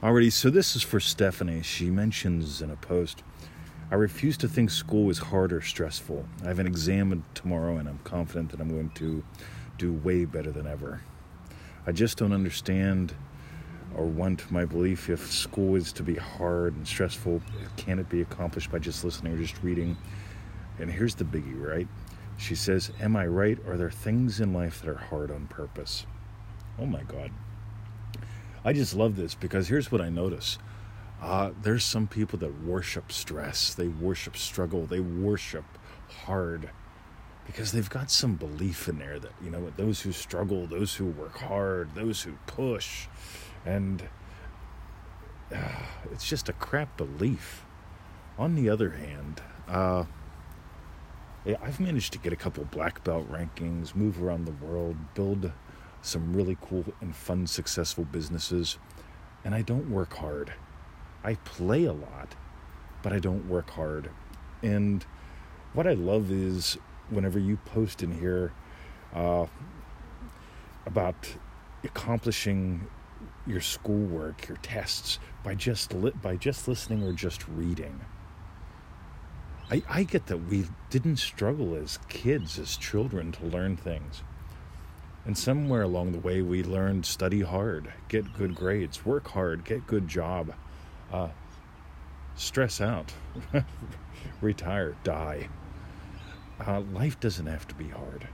Alrighty, so this is for Stephanie. She mentions in a post I refuse to think school is hard or stressful. I have an exam tomorrow and I'm confident that I'm going to do way better than ever. I just don't understand or want my belief if school is to be hard and stressful, can it be accomplished by just listening or just reading? And here's the biggie, right? She says, Am I right? Are there things in life that are hard on purpose? Oh my God. I just love this because here's what I notice. Uh, there's some people that worship stress, they worship struggle, they worship hard because they've got some belief in there that, you know, those who struggle, those who work hard, those who push, and uh, it's just a crap belief. On the other hand, uh, I've managed to get a couple black belt rankings, move around the world, build some really cool and fun, successful businesses, and I don't work hard. I play a lot, but I don't work hard. And what I love is whenever you post in here uh, about accomplishing your schoolwork, your tests by just li- by just listening or just reading. I, I get that we didn't struggle as kids, as children, to learn things. And somewhere along the way, we learned study hard, get good grades, work hard, get good job, uh, stress out, retire, die. Uh, life doesn't have to be hard.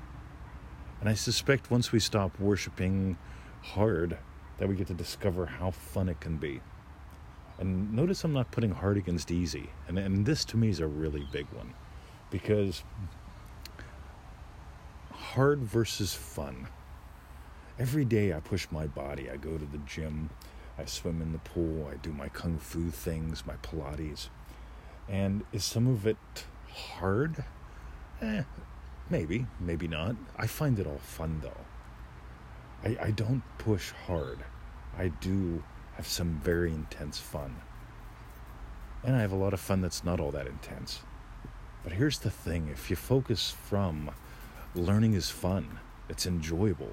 And I suspect once we stop worshiping hard, that we get to discover how fun it can be. And notice I'm not putting hard against easy. And, and this to me is a really big one. Because hard versus fun. Every day I push my body. I go to the gym. I swim in the pool, I do my kung fu things, my Pilates. And is some of it hard? Eh, maybe, maybe not. I find it all fun though. I, I don't push hard. I do have some very intense fun. And I have a lot of fun that's not all that intense. But here's the thing if you focus from learning is fun, it's enjoyable,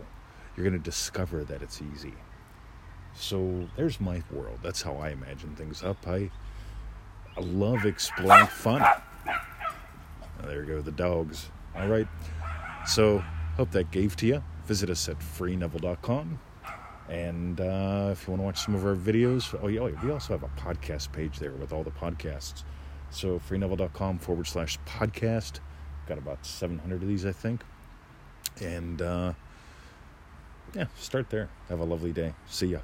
you're going to discover that it's easy. So there's my world. That's how I imagine things up. I, I love exploring fun. Oh, there go the dogs. All right. So hope that gave to you. Visit us at freeneville.com. And uh, if you want to watch some of our videos, oh yeah, we also have a podcast page there with all the podcasts. So freeneville.com forward slash podcast. Got about 700 of these, I think. And uh, yeah, start there. Have a lovely day. See ya.